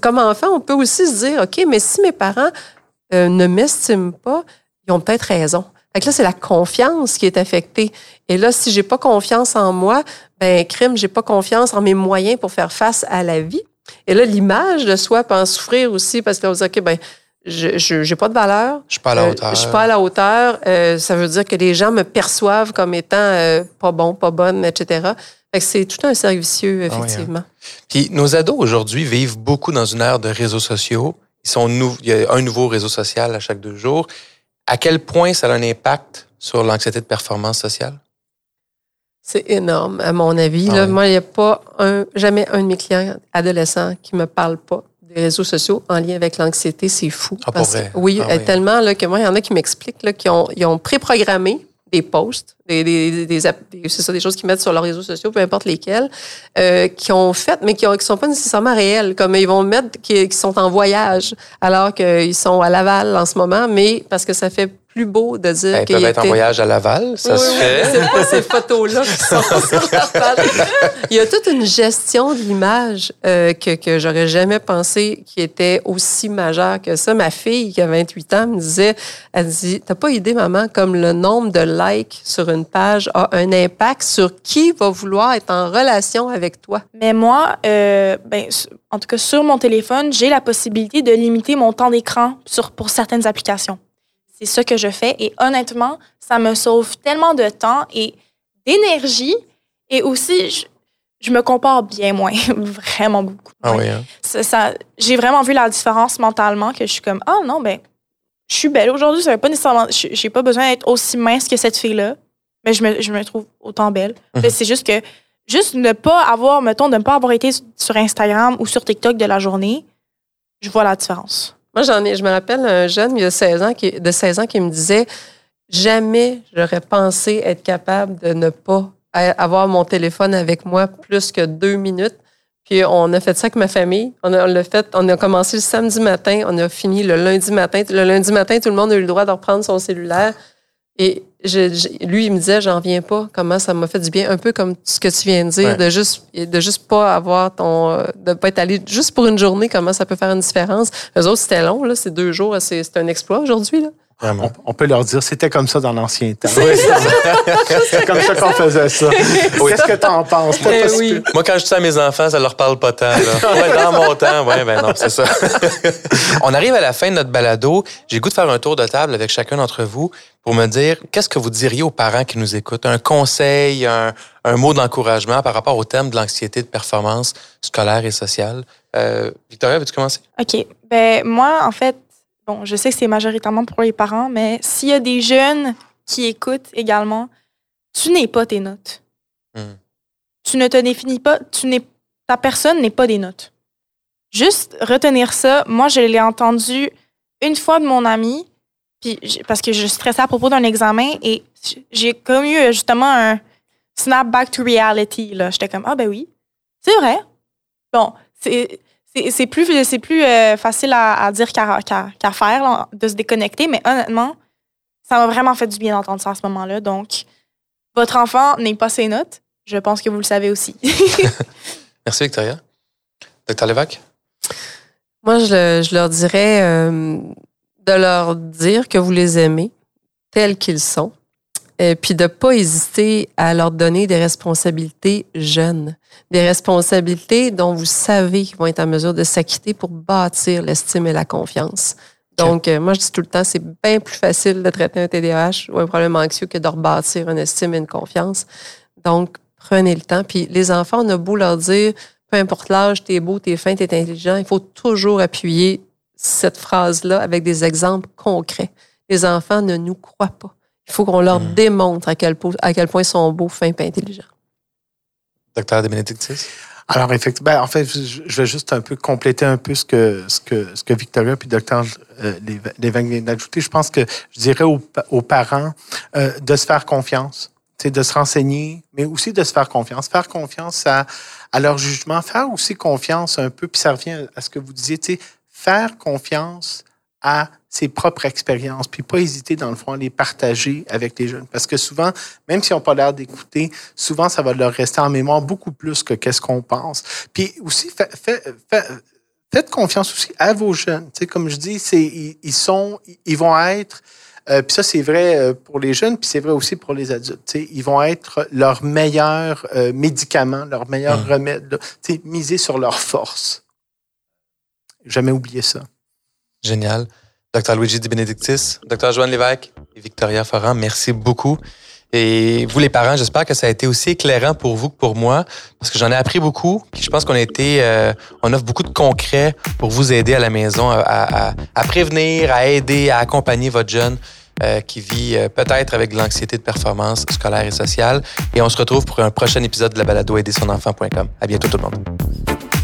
comme enfant, on peut aussi se dire, OK, mais si mes parents euh, ne m'estiment pas, ils ont peut-être raison. Fait que là, c'est la confiance qui est affectée. Et là, si j'ai pas confiance en moi, ben, crime, j'ai pas confiance en mes moyens pour faire face à la vie. Et là, l'image de soi peut en souffrir aussi parce que là, on dit, OK, ben, je n'ai pas de valeur. Je suis pas à la euh, hauteur. je suis pas à la hauteur. Euh, ça veut dire que les gens me perçoivent comme étant euh, pas bon, pas bonne, etc. c'est tout un servicieux, ah hein. effectivement. Puis nos ados aujourd'hui vivent beaucoup dans une ère de réseaux sociaux. Ils sont Il y a un nouveau réseau social à chaque deux jours. À quel point ça a un impact sur l'anxiété de performance sociale? C'est énorme, à mon avis. Ah moi, il n'y a pas un, jamais un de mes clients adolescents qui me parle pas des réseaux sociaux en lien avec l'anxiété, c'est fou. Ah, pour vrai? oui, ah tellement là, que moi, il y en a qui m'expliquent qu'ils ont, ils ont préprogrammé des posts, des, des, c'est ça, des choses qu'ils mettent sur leurs réseaux sociaux, peu importe lesquels, euh, qui ont fait, mais qui ne sont pas nécessairement réels. Comme ils vont mettre qu'ils sont en voyage alors qu'ils sont à Laval en ce moment, mais parce que ça fait plus beau de dire ben, qu'ils peuvent être en voyage à Laval, ça se fait. C'est pas ces photos-là qui sont sur Il y a toute une gestion de l'image euh, que, que j'aurais jamais pensé qui était aussi majeure que ça. Ma fille, qui a 28 ans, me disait, elle dit, t'as pas idée, maman, comme le nombre de likes sur une page a un impact sur qui va vouloir être en relation avec toi. Mais moi, euh, ben, en tout cas, sur mon téléphone, j'ai la possibilité de limiter mon temps d'écran pour certaines applications. C'est ce que je fais. Et honnêtement, ça me sauve tellement de temps et d'énergie. Et aussi, je, me compare bien moins, vraiment beaucoup. Ah oui, hein? ça, j'ai vraiment vu la différence mentalement que je suis comme, ah non, ben, je suis belle aujourd'hui. Ça veut pas nécessairement, j'ai pas besoin d'être aussi mince que cette fille-là. Mais je me, je me trouve autant belle. Mhm. C'est juste que, juste ne pas avoir, mettons, de ne pas avoir été sur Instagram ou sur TikTok de la journée, je vois la différence. Moi, j'en ai, je me rappelle un jeune il y a 16 ans qui, de 16 ans qui me disait Jamais j'aurais pensé être capable de ne pas avoir mon téléphone avec moi plus que deux minutes. Puis on a fait ça avec ma famille. On a, fait, on a commencé le samedi matin, on a fini le lundi matin. Le lundi matin, tout le monde a eu le droit de reprendre son cellulaire. Et je, lui, il me disait, j'en viens pas, comment ça m'a fait du bien, un peu comme ce que tu viens de dire, de juste de juste pas avoir ton, de pas être allé juste pour une journée, comment ça peut faire une différence. Eux autres, c'était long, là, c'est deux jours, c'est un exploit aujourd'hui, là. On, peut leur dire, c'était comme ça dans l'ancien temps. C'est comme ça qu'on faisait ça. Qu'est-ce que tu en penses? Eh Moi, quand je dis à mes enfants, ça leur parle pas tant. dans mon temps, ouais, ben non, c'est ça. On arrive à la fin de notre balado. J'ai goût de faire un tour de table avec chacun d'entre vous pour me dire qu'est-ce que vous diriez aux parents qui nous écoutent? Un conseil, un, mot d'encouragement par rapport au thème de l'anxiété de performance scolaire et sociale. Euh, Victoria, veux-tu commencer? OK. Ben, moi, en fait, bon, je sais que c'est majoritairement pour les parents, mais s'il y a des jeunes qui écoutent également, tu n'es pas tes notes. Hmm. Tu ne te définis pas, tu n'es, ta personne n'est pas des notes. Juste retenir ça. Moi, je l'ai entendu une fois de mon ami, puis parce que je stressais à propos d'un examen et j'ai comme eu justement un snap back to reality. Là. J'étais comme, ah ben oui, c'est vrai. Bon, c'est, c'est plus, c'est plus euh, facile à, dire qu'à faire, de se déconnecter, mais honnêtement, ça m'a vraiment fait du bien d'entendre ça à ce moment-là. Donc, votre enfant n'est pas ses notes. Je pense que vous le savez aussi. Merci, Victoria. Docteur Levac? Moi, je, leur dirais euh, de leur dire que vous les aimez tels qu'ils sont et puis de pas hésiter à leur donner des responsabilités jeunes, des responsabilités dont vous savez qu'ils vont être en mesure de s'acquitter pour bâtir l'estime et la confiance. Donc, euh, moi, je dis tout le temps, c'est bien plus facile de traiter un TDAH ou un problème anxieux que de rebâtir une estime et une confiance. Donc, prenez le temps. Puis les enfants, on a beau leur dire, peu importe l'âge, t'es beau, t'es fin, t'es intelligent, il faut toujours appuyer cette phrase-là avec des exemples concrets. Les enfants ne nous croient pas. Il faut qu'on leur hmm. démontre à quel, à quel point ils sont beaux, fins et intelligents. Docteur de Benedictis? Alors, effectivement, ben, en fait, je vais juste un peu compléter un peu ce que, ce que, ce que Victoria puis Docteur euh, Lévesque viennent d'ajouter. Je pense que je dirais aux, parents euh, de se faire confiance, de se renseigner, mais aussi de se faire confiance. Faire confiance à, à leur jugement, faire aussi confiance un peu, puis ça revient à ce que vous disiez, faire confiance à ses propres expériences, puis pas hésiter, dans le fond, à les partager avec les jeunes. Parce que souvent, même s'ils n'ont pas l'air d'écouter, souvent, ça va leur rester en mémoire beaucoup plus que qu'est-ce qu'on pense. Puis aussi, faites confiance aussi à vos jeunes. Tu sais, comme je dis, c'est, ils, sont, ils vont être, euh, puis ça, c'est vrai euh, pour les jeunes, puis c'est vrai aussi pour les adultes. Tu sais, ils vont être leur meilleur euh, médicament, leur meilleur mmh. remède. Miser sur leur force. Jamais oublier ça. Génial. Dr. Luigi Di Benedictis, Dr. Joanne Lévesque et Victoria Foran, merci beaucoup. Et vous, les parents, j'espère que ça a été aussi éclairant pour vous que pour moi, parce que j'en ai appris beaucoup. je pense qu'on a été, euh, on offre beaucoup de concret pour vous aider à la maison à, prévenir, à aider, à accompagner votre jeune euh, qui vit euh, peut-être avec de l'anxiété de performance scolaire et sociale. Et on se retrouve pour un prochain épisode de la balado aider son enfant.com. À bientôt tout le monde.